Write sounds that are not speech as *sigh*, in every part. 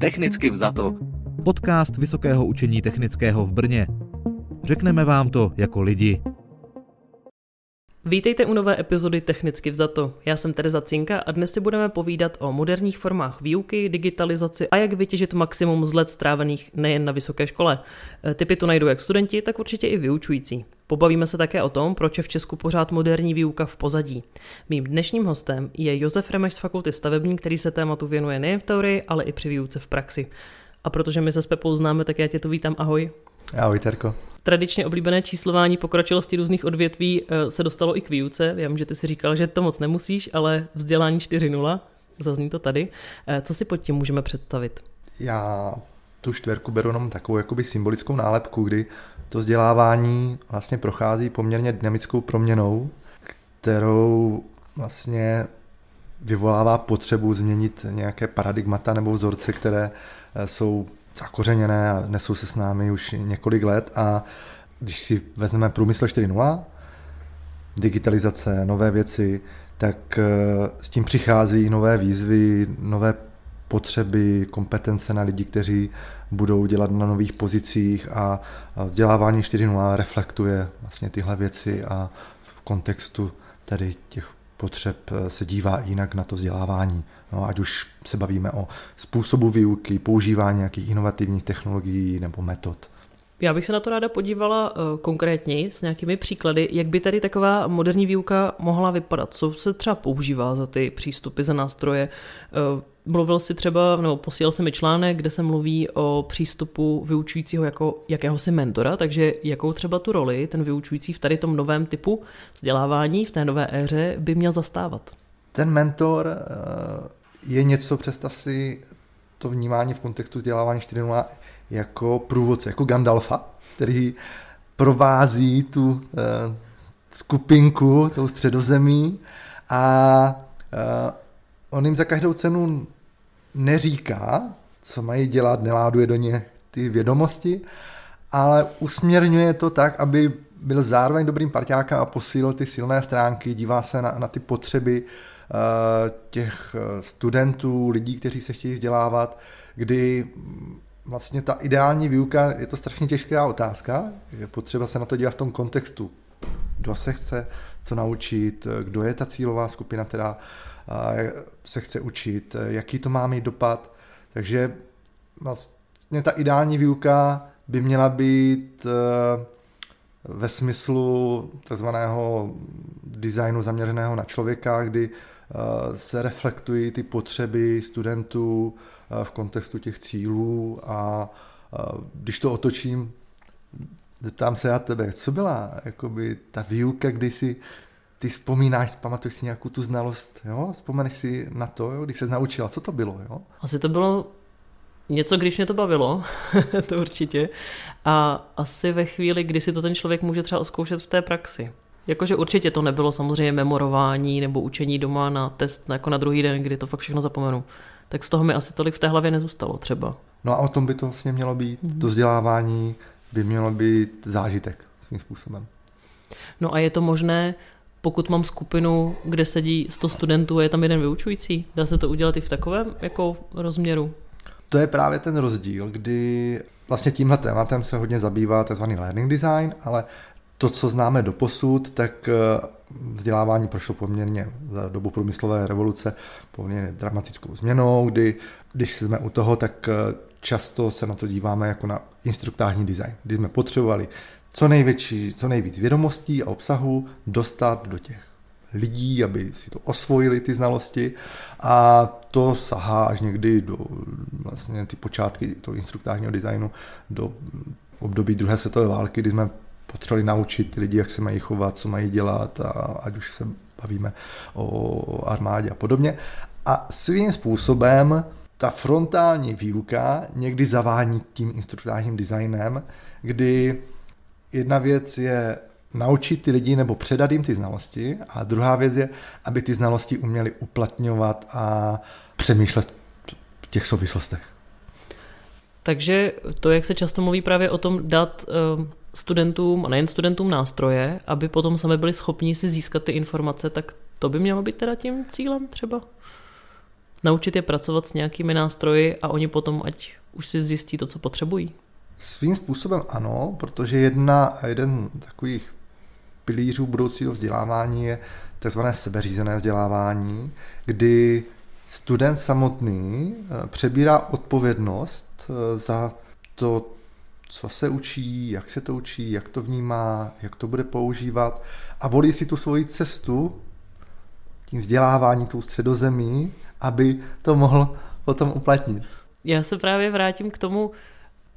Technicky vzato. Podcast Vysokého učení technického v Brně. Řekneme vám to jako lidi. Vítejte u nové epizody Technicky vzato. Já jsem Tereza Cinka a dnes si budeme povídat o moderních formách výuky, digitalizaci a jak vytěžit maximum z let strávených nejen na vysoké škole. E, typy to najdou jak studenti, tak určitě i vyučující. Pobavíme se také o tom, proč je v Česku pořád moderní výuka v pozadí. Mým dnešním hostem je Josef Remeš z Fakulty stavební, který se tématu věnuje nejen v teorii, ale i při výuce v praxi. A protože my se s Pepou známe, tak já tě tu vítám. Ahoj. Ahoj, Terko. Tradičně oblíbené číslování pokročilosti různých odvětví eh, se dostalo i k výuce. Já vím, že ty si říkal, že to moc nemusíš, ale vzdělání 4.0, zazní to tady. Eh, co si pod tím můžeme představit? Já tu čtverku beru jenom takovou jakoby symbolickou nálepku, kdy to vzdělávání vlastně prochází poměrně dynamickou proměnou, kterou vlastně vyvolává potřebu změnit nějaké paradigmata nebo vzorce, které eh, jsou zakořeněné a nesou se s námi už několik let a když si vezmeme průmysl 4.0, digitalizace, nové věci, tak eh, s tím přichází nové výzvy, nové potřeby, kompetence na lidi, kteří budou dělat na nových pozicích a vzdělávání 4.0 reflektuje vlastně tyhle věci a v kontextu tady těch potřeb eh, se dívá jinak na to vzdělávání. No, ať už se bavíme o způsobu výuky, používání nějakých inovativních technologií nebo metod. Já bych se na to ráda podívala uh, konkrétně s nějakými příklady, jak by tady taková moderní výuka mohla vypadat. Co se třeba používá za ty přístupy, za nástroje? Uh, mluvil si třeba, nebo posílal se mi článek, kde se mluví o přístupu vyučujícího jako jakéhosi mentora, takže jakou třeba tu roli ten vyučující v tady tom novém typu vzdělávání, v té nové éře by měl zastávat? Ten mentor uh, je něco, představ si to vnímání v kontextu vzdělávání 4.0 jako průvodce, jako Gandalfa, který provází tu eh, skupinku, tou středozemí a eh, on jim za každou cenu neříká, co mají dělat, neláduje do ně ty vědomosti, ale usměrňuje to tak, aby byl zároveň dobrým parťákem a posílil ty silné stránky, dívá se na, na ty potřeby uh, těch studentů, lidí, kteří se chtějí vzdělávat, kdy vlastně ta ideální výuka, je to strašně těžká otázka, je potřeba se na to dívat v tom kontextu. Kdo se chce co naučit, kdo je ta cílová skupina, která se chce učit, jaký to má mít dopad. Takže vlastně ta ideální výuka by měla být ve smyslu takzvaného designu zaměřeného na člověka, kdy e, se reflektují ty potřeby studentů, Eh, v kontextu těch cílů a když to otočím, zeptám se já tebe, co byla jakoby ta výuka, kdy si ty vzpomínáš, pamatuješ si nějakou tu znalost, jo? vzpomeneš si na to, jo? když se naučila, co to bylo? Jo? Asi to bylo něco, když mě to bavilo, *laughs* to určitě. A asi ve chvíli, kdy si to ten člověk může třeba oskoušet v té praxi. Jakože určitě to nebylo samozřejmě memorování nebo učení doma na test jako na druhý den, kdy to fakt všechno zapomenu tak z toho mi asi tolik v té hlavě nezůstalo třeba. No a o tom by to vlastně mělo být. Mm-hmm. To vzdělávání by mělo být zážitek svým způsobem. No a je to možné, pokud mám skupinu, kde sedí 100 studentů a je tam jeden vyučující, dá se to udělat i v takovém jako rozměru? To je právě ten rozdíl, kdy vlastně tímhle tématem se hodně zabývá tzv. learning design, ale to, co známe do posud, tak eh, vzdělávání prošlo poměrně za dobu průmyslové revoluce poměrně dramatickou změnou, kdy když jsme u toho, tak eh, často se na to díváme jako na instruktážní design, kdy jsme potřebovali co největší, co nejvíc vědomostí a obsahu dostat do těch lidí, aby si to osvojili ty znalosti a to sahá až někdy do vlastně ty počátky toho instruktážního designu do období druhé světové války, kdy jsme potřebovali naučit lidi, jak se mají chovat, co mají dělat, a ať už se bavíme o armádě a podobně. A svým způsobem ta frontální výuka někdy zavání tím instruktážním designem, kdy jedna věc je naučit ty lidi nebo předat jim ty znalosti a druhá věc je, aby ty znalosti uměli uplatňovat a přemýšlet v těch souvislostech. Takže to, jak se často mluví právě o tom dát uh studentům, a nejen studentům nástroje, aby potom sami byli schopni si získat ty informace, tak to by mělo být teda tím cílem třeba? Naučit je pracovat s nějakými nástroji a oni potom, ať už si zjistí to, co potřebují? Svým způsobem ano, protože jedna, jeden z takových pilířů budoucího vzdělávání je tzv. sebeřízené vzdělávání, kdy student samotný eh, přebírá odpovědnost eh, za to, co se učí, jak se to učí, jak to vnímá, jak to bude používat a volí si tu svoji cestu tím vzděláváním, tou středozemí, aby to mohl potom uplatnit. Já se právě vrátím k tomu,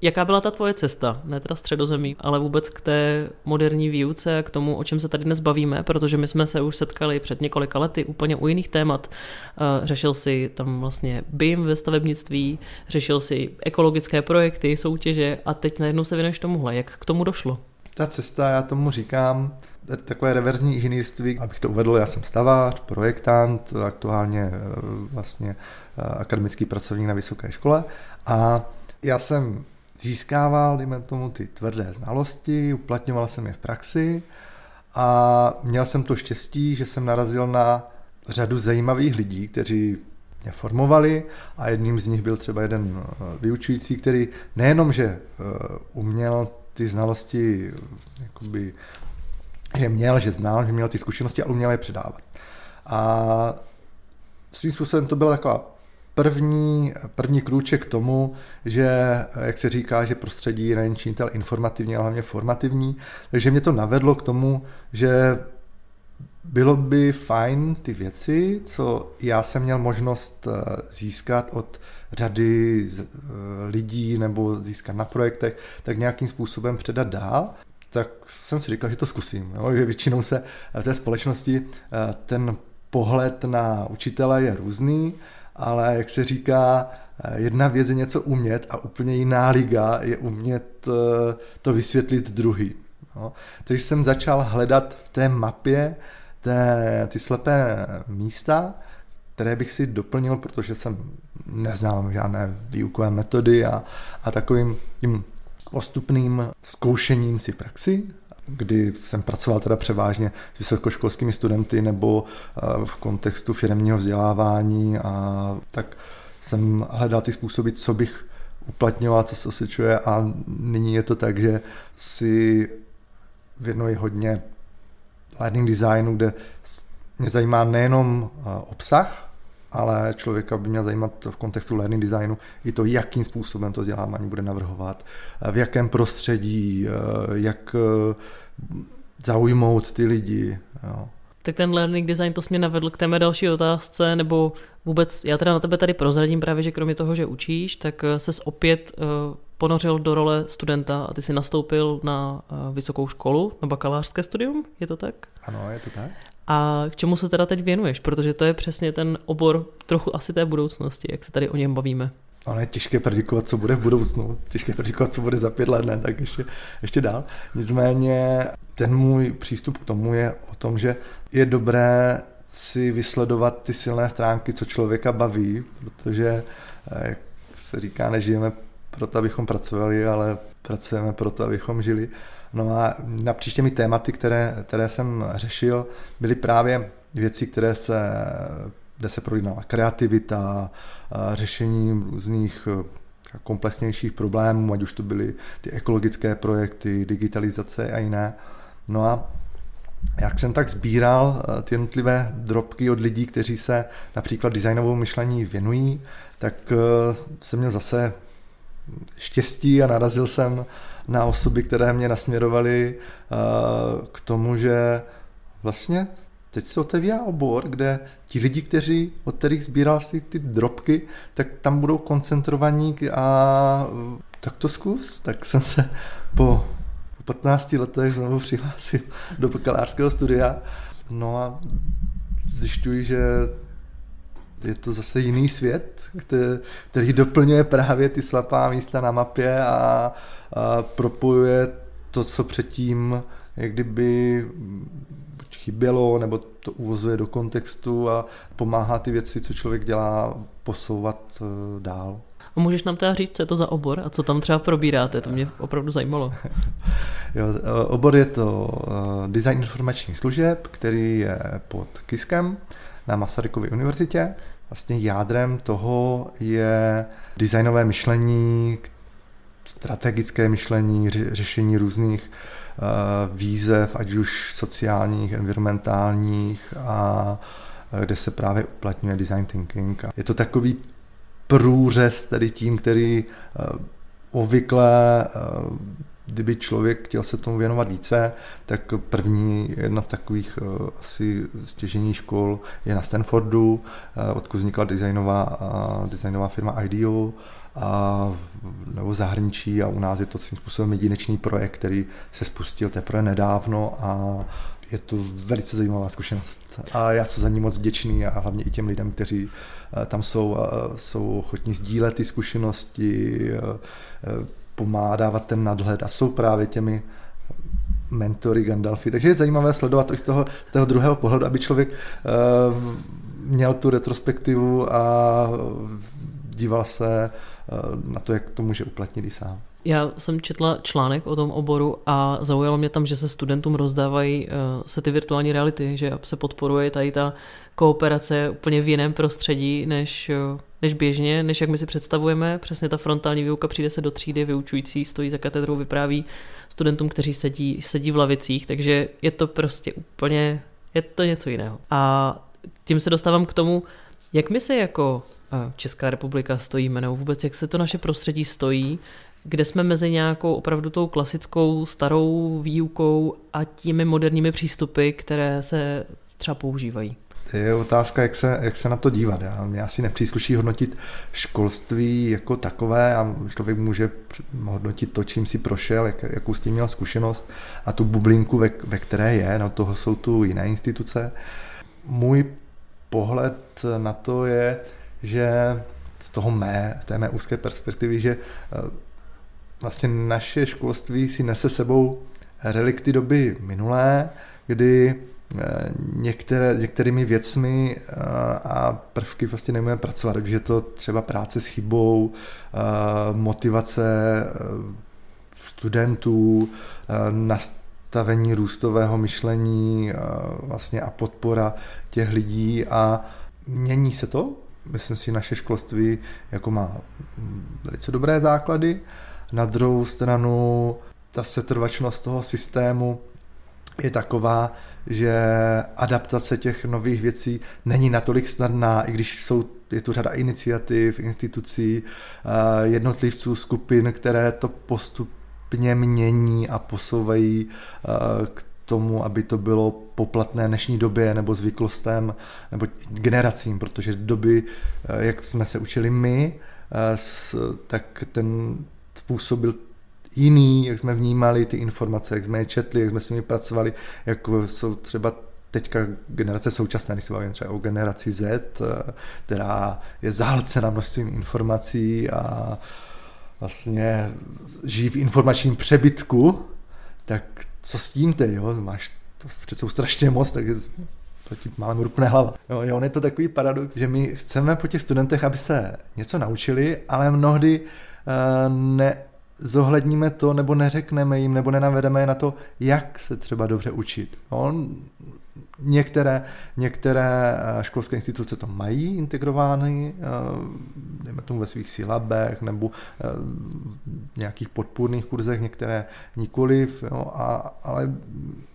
Jaká byla ta tvoje cesta? Ne teda středozemí, ale vůbec k té moderní výuce, k tomu, o čem se tady dnes bavíme, protože my jsme se už setkali před několika lety úplně u jiných témat. Eh, řešil si tam vlastně BIM ve stavebnictví, řešil si ekologické projekty, soutěže a teď najednou se věnuješ tomuhle. Jak k tomu došlo? Ta cesta, já tomu říkám, takové reverzní inženýrství, abych to uvedl, já jsem stavář, projektant, aktuálně eh, vlastně eh, akademický pracovník na vysoké škole a já jsem získával, dejme tomu, ty tvrdé znalosti, uplatňoval jsem je v praxi a měl jsem to štěstí, že jsem narazil na řadu zajímavých lidí, kteří mě formovali a jedním z nich byl třeba jeden eh, vyučující, který nejenom, že uměl ty znalosti jakoby že měl, že znal, že měl ty zkušenosti, ale uměl je předávat. A svým způsobem to byla taková první, první krůček k tomu, že, jak se říká, že prostředí je nejen činitel informativní, ale hlavně formativní. Takže mě to navedlo k tomu, že bylo by fajn ty věci, co já jsem měl možnost eh, získat od řady eh, lidí nebo získat na projektech, tak nějakým způsobem předat dál tak jsem si říkal, že to zkusím. Jo? Že většinou se v té společnosti eh, ten pohled na učitele je různý, ale jak se říká, jedna věc je něco umět a úplně jiná liga je umět eh, to vysvětlit druhý. Jo? Takže jsem začal hledat v té mapě té, ty slepé místa, které bych si doplnil, protože jsem neznám žádné výukové metody a, a takovým tím postupným zkoušením si praxi, kdy jsem pracoval teda převážně s vysokoškolskými studenty nebo eh, v kontextu firmního vzdělávání a tak jsem hledal ty způsoby, co bych uplatňoval, co se osvědčuje a nyní je to tak, že si věnuji hodně learning designu, kde mě zajímá nejenom eh, obsah, ale člověka by měl zajímat v kontextu learning designu i to, jakým způsobem to vzdělávání bude navrhovat, v jakém prostředí, eh, jak eh, zaujmout ty lidi. Jo. Tak ten learning design to mě navedl k té mé další otázce, nebo vůbec, já teda na tebe tady prozradím právě, že kromě toho, že učíš, tak eh, ses opět ponořil do role studenta a ty si nastoupil na vysokou školu, na bakalářské studium, je to tak? Ano, je to tak. A k čemu se teda teď věnuješ? Protože to je přesně ten obor trochu asi té budoucnosti, jak se tady o něm bavíme. Ale je těžké predikovat, co bude v budoucnu. Těžké predikovat, co bude za pět let, ne, tak ještě, ještě dál. Nicméně ten můj přístup k tomu je o tom, že je dobré si vysledovat ty silné stránky, co člověka baví, protože, eh, jak se říká, nežijeme proto, abychom pracovali, ale pracujeme proto, abychom žili. No a napříč těmi tématy, které, které jsem řešil, byly právě věci, které se, kde se prolínala kreativita, řešení různých eh, komplexnějších problémů, ať už to byly ty ekologické projekty, digitalizace a jiné. No a jak jsem tak sbíral eh, ty jednotlivé drobky od lidí, kteří se například designovou myšlení věnují, tak eh, jsem měl zase štěstí a narazil jsem na osoby, které mě nasměrovaly eh, k tomu, že vlastně teď se otevírá obor, kde ti lidi, kteří, od kterých sbíral si ty drobky, tak tam budou koncentrovaní a tak to zkus. Tak jsem se po 15 letech znovu přihlásil do bakalářského studia. No a zjišťuji, že je to zase jiný svět, který, doplňuje právě ty slabá místa na mapě a, a propojuje to, co předtím jak kdyby chybělo, nebo to uvozuje do kontextu a pomáhá ty věci, co člověk dělá, posouvat eh, dál. A můžeš nám teda říct, co je to za obor a co tam třeba probíráte? To mě opravdu zajímalo. *laughs* jo, eh, obor je to eh, design informačních služeb, který je pod KISKem na Masarykově univerzitě. Vlastně jádrem toho je designové myšlení, strategické myšlení, řešení různých výzev, ať už sociálních, environmentálních a kde se právě uplatňuje design thinking. Je to takový průřez tady tím, který obvykle kdyby člověk chtěl se tomu věnovat více, tak první, jedna z takových uh, asi stěžení škol je na Stanfordu, uh, odkud vznikla designová, uh, designová firma IDEO, a, nebo zahraničí a u nás je to svým způsobem jedinečný projekt, který se spustil teprve nedávno a je to velice zajímavá zkušenost. A já jsem za ní moc vděčný a hlavně i těm lidem, kteří tam jsou, jsou ochotní sdílet ty zkušenosti, pomáhá dávat ten nadhled a jsou právě těmi mentory Gandalfy. Takže je zajímavé sledovat i z toho, z toho druhého pohledu, aby člověk uh, měl tu retrospektivu a díval se uh, na to, jak to může uplatnit i sám. Já jsem četla článek o tom oboru a zaujalo mě tam, že se studentům rozdávají uh, se ty virtuální reality, že se podporuje tady ta kooperace úplně v jiném prostředí než, uh, než běžně, než jak my si představujeme. Přesně ta frontální výuka přijde se do třídy, vyučující stojí za katedrou, vypráví studentům, kteří sedí, sedí v lavicích, takže je to prostě úplně, je to něco jiného. A tím se dostávám k tomu, jak my se jako Česká republika stojíme, nebo vůbec jak se to naše prostředí stojí, kde jsme mezi nějakou opravdu tou klasickou starou výukou a těmi moderními přístupy, které se třeba používají. Je otázka, jak se, jak se na to dívat. Já, mě asi nepřísluší hodnotit školství jako takové a člověk může hodnotit to, čím si prošel, jak, jakou s tím měl zkušenost a tu bublinku, ve, ve které je, no toho jsou tu jiné instituce. Můj pohled na to je, že z toho mé, té mé úzké perspektivy, že eh, vlastně naše školství si nese sebou relikty doby minulé, kdy eh, některé, některými věcmi eh, a prvky vlastně nemůžeme pracovat, takže to třeba práce s chybou, eh, motivace studentů, nastavení růstového myšlení vlastně a podpora těch lidí. A mění se to. Myslím si, naše školství jako má velice dobré základy, na druhou stranu ta setrvačnost toho systému je taková, že adaptace těch nových věcí není natolik snadná, i když jsou, je tu řada iniciativ, institucí, eh, jednotlivců, skupin, které to postupně mění a posouvají eh, k tomu, aby to bylo poplatné dnešní době nebo zvyklostem nebo generacím, protože doby, eh, jak jsme se učili my, tak ten způsob byl jiný, jak jsme vnímali ty informace, jak jsme je četli, jak jsme s nimi pracovali, jak jsou třeba teďka generace současné, když se bavím třeba o generaci Z, která je zahlcena množstvím informací a vlastně žijí v informačním přebytku, tak co s tím ty, jo? Máš to přece strašně moc, takže to ti máme rupné hlava. Jo, jo, on je to takový paradox, že my chceme po těch studentech, aby se něco naučili, ale mnohdy Eh, nezohledníme to, nebo neřekneme jim, nebo nenavedeme je na to, jak se třeba dobře učit. On, některé, některé eh, školské instituce to mají integrovány, eh, dejme tomu ve svých silabech, nebo nějakých podpůrných kurzech, některé nikoliv, jo, a, ale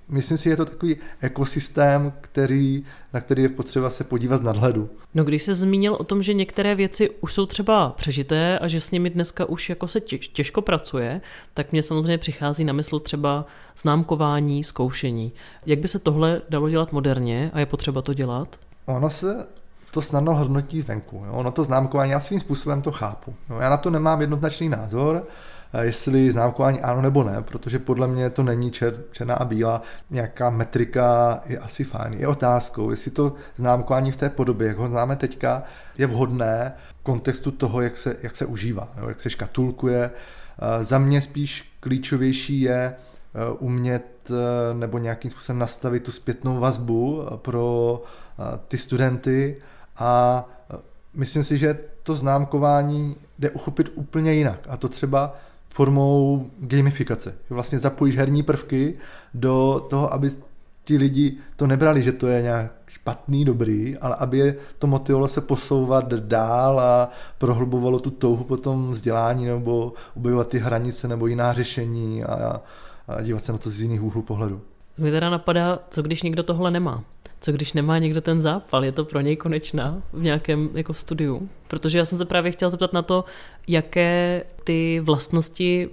myslím si, je to takový ekosystém, který, na který je potřeba se podívat z nadhledu. No když se zmínil o tom, že některé věci už jsou třeba přežité a že s nimi dneska už jako se těžko pracuje, tak mě samozřejmě přichází na mysl třeba známkování, zkoušení. Jak by se tohle dalo dělat moderně a je potřeba to dělat? Ono se to snadno hodnotí venku. Jo? Ono to známkování, já svým způsobem to chápu. Jo? Já na to nemám jednoznačný názor, jestli známkování ano nebo ne, protože podle mě to není čer, černá a bílá. Nějaká metrika je asi fajn. Je otázkou, jestli to známkování v té podobě, jak ho známe teďka, je vhodné v kontextu toho, jak se, jak se užívá, jo, jak se škatulkuje. Za mě spíš klíčovější je e, umět nebo nějakým způsobem nastavit tu zpětnou vazbu pro ty studenty a myslím si, že to známkování jde uchopit úplně jinak. A to třeba formou gamifikace. Vlastně zapojíš herní prvky do toho, aby ti lidi to nebrali, že to je nějak špatný, dobrý, ale aby je to motivovalo se posouvat dál a prohlubovalo tu touhu po tom vzdělání nebo objevovat ty hranice nebo jiná řešení a, a dívat se na to z jiných úhlů pohledu. Mi teda napadá, co když někdo tohle nemá? Co když nemá někdo ten zápal? Je to pro něj konečná v nějakém jako studiu? Protože já jsem se právě chtěla zeptat na to, jaké ty vlastnosti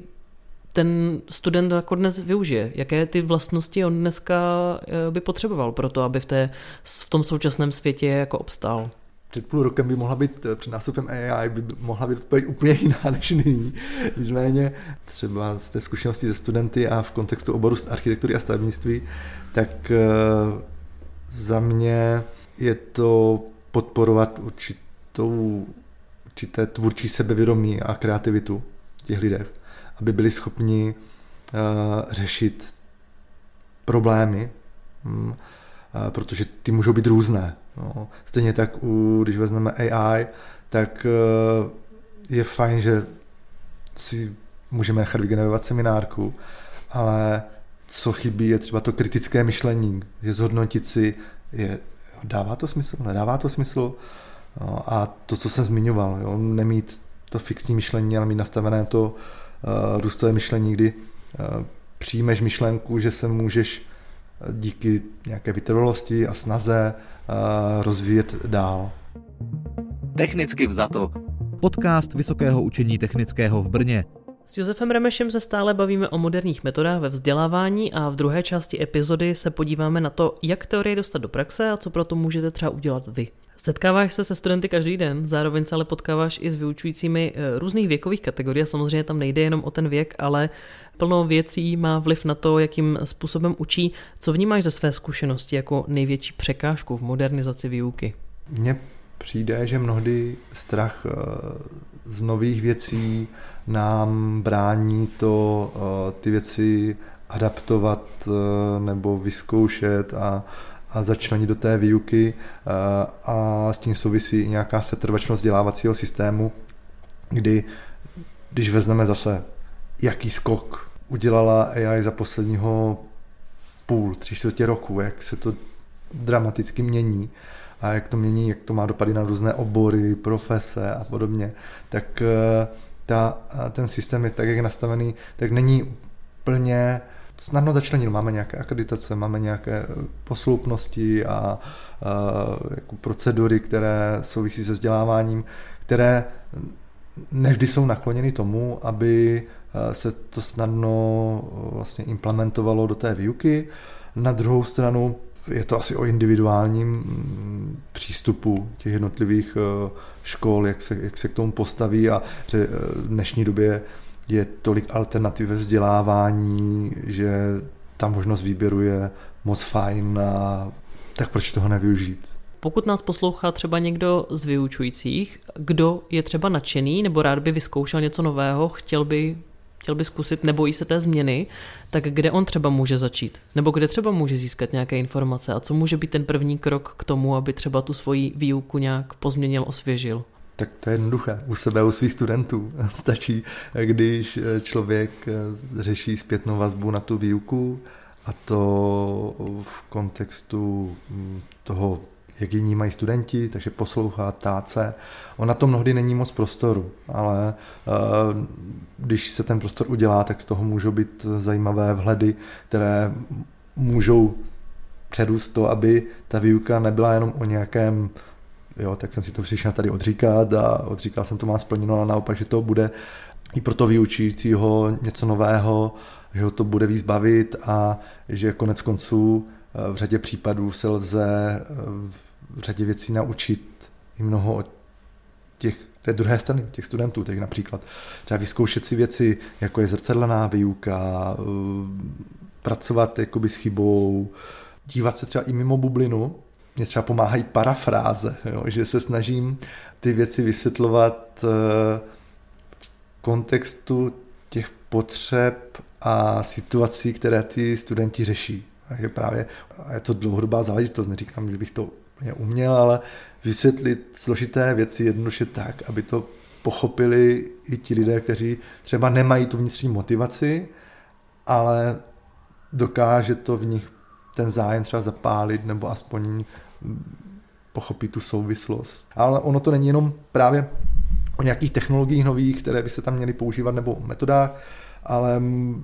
ten student jako dnes využije? Jaké ty vlastnosti on dneska eh, by potřeboval pro to, aby v, té, v tom současném světě jako obstál? před půl rokem by mohla být, eh, před nástupem AI by mohla být úplně jiná *laughs* než nyní. Nicméně třeba z té zkušenosti ze studenty a v kontextu oboru architektury a stavebnictví, tak eh, za mě je to podporovat určitou, určité tvůrčí sebevědomí a kreativitu těch lidech aby byli schopni uh, řešit problémy, hm, uh, protože ty můžou být různé. No. Stejně tak, u, když vezmeme AI, tak uh, je fajn, že si můžeme nechat vygenerovat seminárku, ale co chybí, je třeba to kritické myšlení, je zhodnotit si, je, dává to smysl, nedává to smysl. No, a to, co jsem zmiňoval, jo, nemít to fixní myšlení, ale mít nastavené to uh, růstové myšlení, kdy uh, přijmeš myšlenku, že se můžeš eh, díky nějaké vytrvalosti a snaze uh, rozvíjet dál. Technicky vzato. Podcast Vysokého učení technického v Brně. S Josefem Remešem se stále bavíme o moderních metodách ve vzdělávání a v druhé části epizody se podíváme na to, jak teorie dostat do praxe a co pro to můžete třeba udělat vy. Setkáváš se se studenty každý den, zároveň se ale potkáváš i s vyučujícími eh, různých věkových kategorií a samozřejmě tam nejde jenom o ten věk, ale plno věcí má vliv na to, jakým způsobem učí. Co vnímáš ze své zkušenosti jako největší překážku v modernizaci výuky? Mně přijde, že mnohdy strach eh, z nových věcí nám brání to eh, ty věci adaptovat nebo vyzkoušet a a začlenit do té výuky eh, a s tím souvisí i nějaká setrvačnost vzdělávacího systému, kdy když vezmeme zase, jaký skok udělala AI za posledního půl, tři čtvrtě roku, jak se to dramaticky mění a jak to mění, jak to má dopady na různé obory, profese a podobně, tak eh, ta, ten systém je tak, jak je nastavený, tak není plně snadno začlenit. Máme nějaké akreditace, máme nějaké eh, posloupnosti a, a jako procedury, které souvisí se vzděláváním, které nevždy jsou nakloněny tomu, aby eh, se to snadno eh, vlastně implementovalo do té výuky. Na druhou stranu je to asi o individuálním mm, přístupu těch jednotlivých škol, jak se, jak se k tomu postaví a v dnešní době je tolik alternativ ve vzdělávání, že ta možnost výběru je moc fajn a tak proč toho nevyužít? Pokud nás poslouchá třeba někdo z vyučujících, kdo je třeba nadšený nebo rád by vyzkoušel něco nového, chtěl by, chtěl by zkusit, nebojí se té změny, tak kde on třeba může začít? Nebo kde třeba může získat nějaké informace? A co může být ten první krok k tomu, aby třeba tu svoji výuku nějak pozměnil, osvěžil? Tak to je jednoduché. U sebe, u svých studentů. *laughs* Stačí, když člověk řeší zpětnou vazbu na tu výuku a to v kontextu hm, toho, jak ji vnímají studenti, takže poslouchá, táce. On na to mnohdy není moc prostoru, ale eh, když se ten prostor udělá, tak z toho můžou být zajímavé vhledy, které můžou předůst to, aby ta výuka nebyla jenom o nějakém jo, tak jsem si to přišel tady odříkat a odříkal jsem to má splněno, ale naopak, že to bude i pro to vyučujícího něco nového, že ho to bude víc bavit a že konec konců v řadě případů se lze eh, v řadě věcí naučit i mnoho od těch té druhé strany, těch studentů, tak například třeba vyzkoušet si věci, jako je zrcadlená výuka, eh, pracovat jakoby s chybou, dívat se třeba i mimo bublinu, mě třeba pomáhají parafráze, jo, že se snažím ty věci vysvětlovat eh, v kontextu těch potřeb a situací, které ty studenti řeší. Takže právě a je to dlouhodobá záležitost, neříkám, že bych to uměl, ale vysvětlit složité věci jednoduše tak, aby to pochopili i ti lidé, kteří třeba nemají tu vnitřní motivaci, ale dokáže to v nich ten zájem třeba zapálit nebo aspoň pochopit tu souvislost. Ale ono to není jenom právě o nějakých technologiích nových, které by se tam měly používat nebo o metodách, ale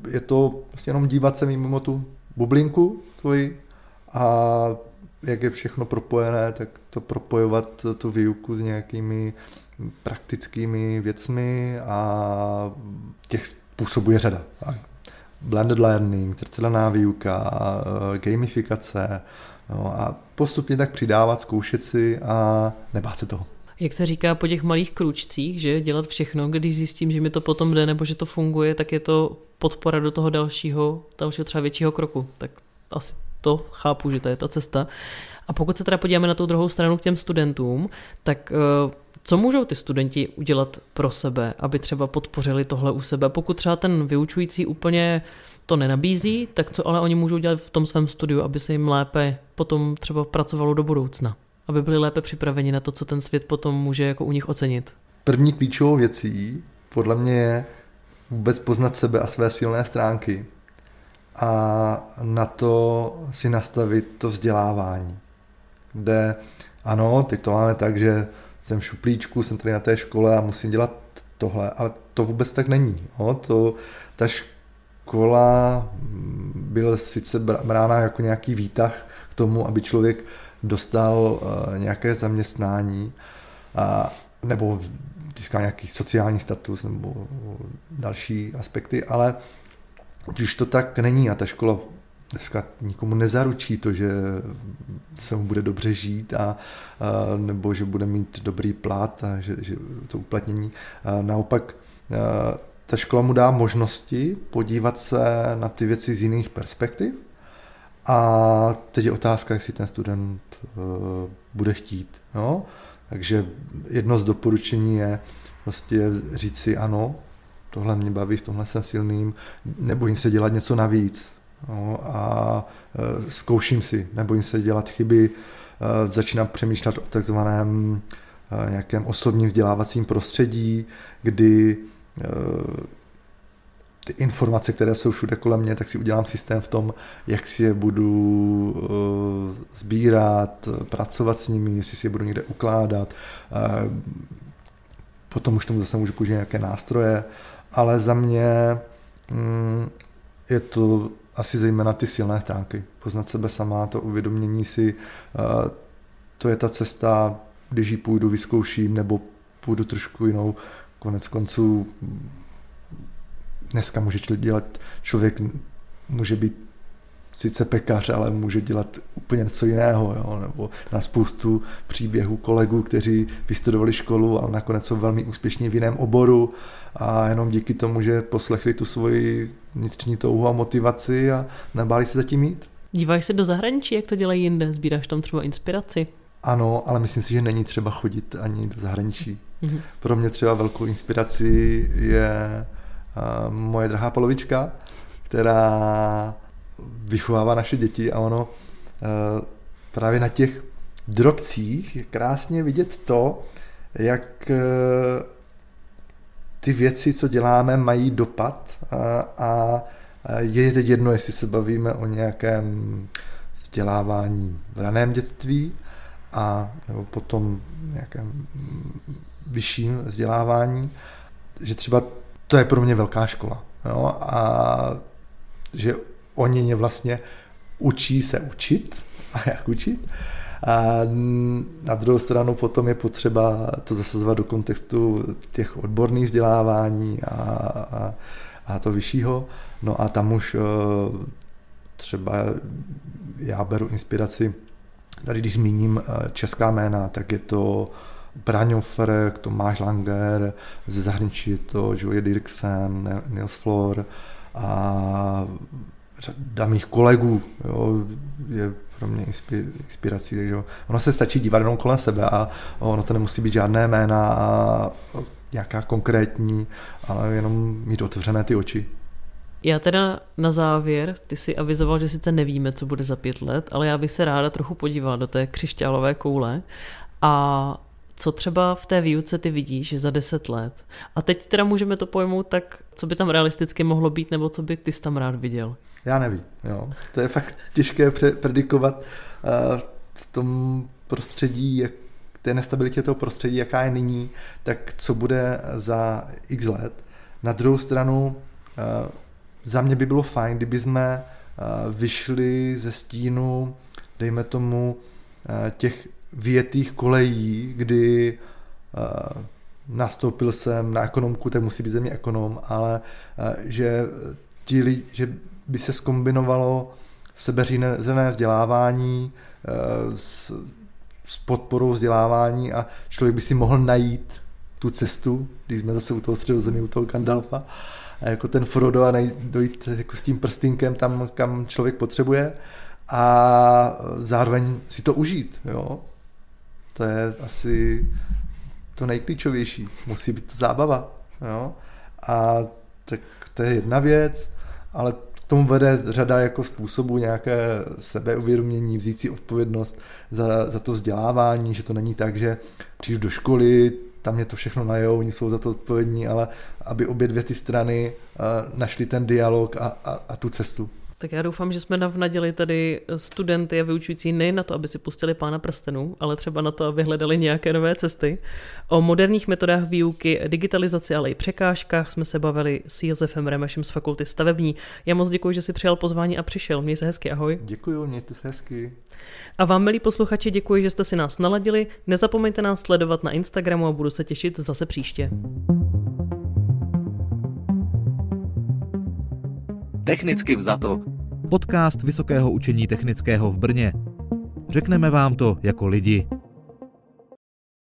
je to prostě jenom dívat se mimo tu bublinku tvoji a jak je všechno propojené, tak to propojovat tu výuku s nějakými praktickými věcmi a těch způsobů je řada. Blended learning, zrcadlená výuka, gamifikace no a postupně tak přidávat, zkoušet si a nebát se toho. Jak se říká po těch malých kručcích, že dělat všechno, když zjistím, že mi to potom jde nebo že to funguje, tak je to podpora do toho dalšího, dalšího třeba většího kroku. Tak asi to chápu, že to je ta cesta. A pokud se teda podíváme na tu druhou stranu k těm studentům, tak eh, co můžou ty studenti udělat pro sebe, aby třeba podpořili tohle u sebe? Pokud třeba ten vyučující úplně to nenabízí, tak co ale oni můžou dělat v tom svém studiu, aby se jim lépe potom třeba pracovalo do budoucna? Aby byli lépe připraveni na to, co ten svět potom může jako u nich ocenit? První klíčovou věcí podle mě je vůbec poznat sebe a své silné stránky a na to si nastavit to vzdělávání, kde ano, teď to máme tak, že jsem v šuplíčku, jsem tady na té škole a musím dělat tohle, ale to vůbec tak není. Jo? To, ta škola byla sice brána jako nějaký výtah k tomu, aby člověk dostal uh, nějaké zaměstnání a, nebo získal nějaký sociální status nebo další aspekty, ale už to tak není a ta škola dneska nikomu nezaručí to, že se mu bude dobře žít a, a nebo že bude mít dobrý plat a že, že to uplatnění. A naopak a, ta škola mu dá možnosti podívat se na ty věci z jiných perspektiv a teď je otázka, jestli ten student uh, bude chtít. Jo? Takže jedno z doporučení je prostě říct si ano, tohle mě baví, v tomhle jsem silným, nebojím se dělat něco navíc. No, a e, zkouším si, nebojím se dělat chyby, e, začínám přemýšlet o takzvaném nějakém osobním vzdělávacím prostředí, kdy ty informace, které jsou všude kolem mě, tak si udělám systém v tom, jak si je budu sbírat, pracovat s nimi, jestli si je budu někde ukládat. Potom už tomu zase můžu použít nějaké nástroje, ale za mě mm, je to asi zejména ty silné stránky. Poznat sebe sama, to uvědomění si, eh, to je ta cesta, když ji půjdu, vyzkouším, nebo půjdu trošku jinou. Konec konců dneska může dělat člověk, může být sice pekař, ale může dělat úplně něco jiného, jo? nebo na spoustu příběhů kolegů, kteří vystudovali školu, ale nakonec jsou velmi úspěšní v jiném oboru a jenom díky tomu, že poslechli tu svoji vnitřní touhu a motivaci a nebáli se zatím mít. Díváš se do zahraničí, jak to dělají jinde? Sbíráš tam třeba inspiraci? Ano, ale myslím si, že není třeba chodit ani do zahraničí. Mm-hmm. Pro mě třeba velkou inspirací je moje drahá polovička, která vychovává naše děti a ono uh, právě na těch drobcích je krásně vidět to, jak uh, ty věci, co děláme, mají dopad a, a je teď jedno, jestli se bavíme o nějakém vzdělávání v raném dětství a nebo potom nějakém vyšším vzdělávání, že třeba to je pro mě velká škola. Jo? A že oni mě vlastně učí se učit *laughs* a jak učit a na druhou stranu potom je potřeba to zasazovat do kontextu těch odborných vzdělávání a, a, a to vyššího. No a tam už e, třeba já beru inspiraci, tady když zmíním e, česká jména, tak je to Braňofer, Tomáš Langer, ze zahraničí je to Julie Dirksen, Nils Flor a řada mých kolegů jo, je pro mě inspirací. Takže ono se stačí dívat jenom kolem sebe a ono to nemusí být žádné jména a nějaká konkrétní, ale jenom mít otevřené ty oči. Já teda na závěr, ty si avizoval, že sice nevíme, co bude za pět let, ale já bych se ráda trochu podívala do té křišťálové koule a Co třeba v té výuce ty vidíš za deset let? A teď teda můžeme to pojmout tak, co by tam realisticky mohlo být, nebo co by ty tam rád viděl? Já nevím, jo. To je fakt těžké predikovat uh, v tom prostředí, jak té nestabilitě toho prostředí, jaká je nyní, tak co bude za x let. Na druhou stranu, uh, za mě by bylo fajn, kdyby jsme uh, vyšli ze stínu, dejme tomu, těch větých kolejí, kdy uh, nastoupil jsem na ekonomku, tak musí být země ekonom, ale uh, že, ti lidi, že by se skombinovalo sebeřízené vzdělávání uh, s, s podporou vzdělávání a člověk by si mohl najít tu cestu, když jsme zase u toho středozemí, u toho Gandalfa, a jako ten Frodo a najít, dojít jako s tím prstinkem tam, kam člověk potřebuje a zároveň si to užít. Jo? To je asi to nejklíčovější. Musí být zábava. Jo? A tak to je jedna věc, ale k tomu vede řada jako způsobů nějaké sebeuvědomění, vzít si odpovědnost za, za to vzdělávání, že to není tak, že přijdu do školy, tam je to všechno najou, oni jsou za to odpovědní, ale aby obě dvě ty strany uh, našly ten dialog a, a, a tu cestu. Tak já doufám, že jsme navnadili tady studenty a vyučující nejen na to, aby si pustili pána prstenů, ale třeba na to, aby hledali nějaké nové cesty. O moderních metodách výuky, digitalizaci, ale i překážkách jsme se bavili s Josefem Remešem z Fakulty stavební. Já moc děkuji, že si přijal pozvání a přišel. Měj se hezky, ahoj. Děkuji, mějte se hezky. A vám, milí posluchači, děkuji, že jste si nás naladili. Nezapomeňte nás sledovat na Instagramu a budu se těšit zase příště. Technicky vzato. Podcast Vysokého učení technického v Brně. Řekneme vám to jako lidi.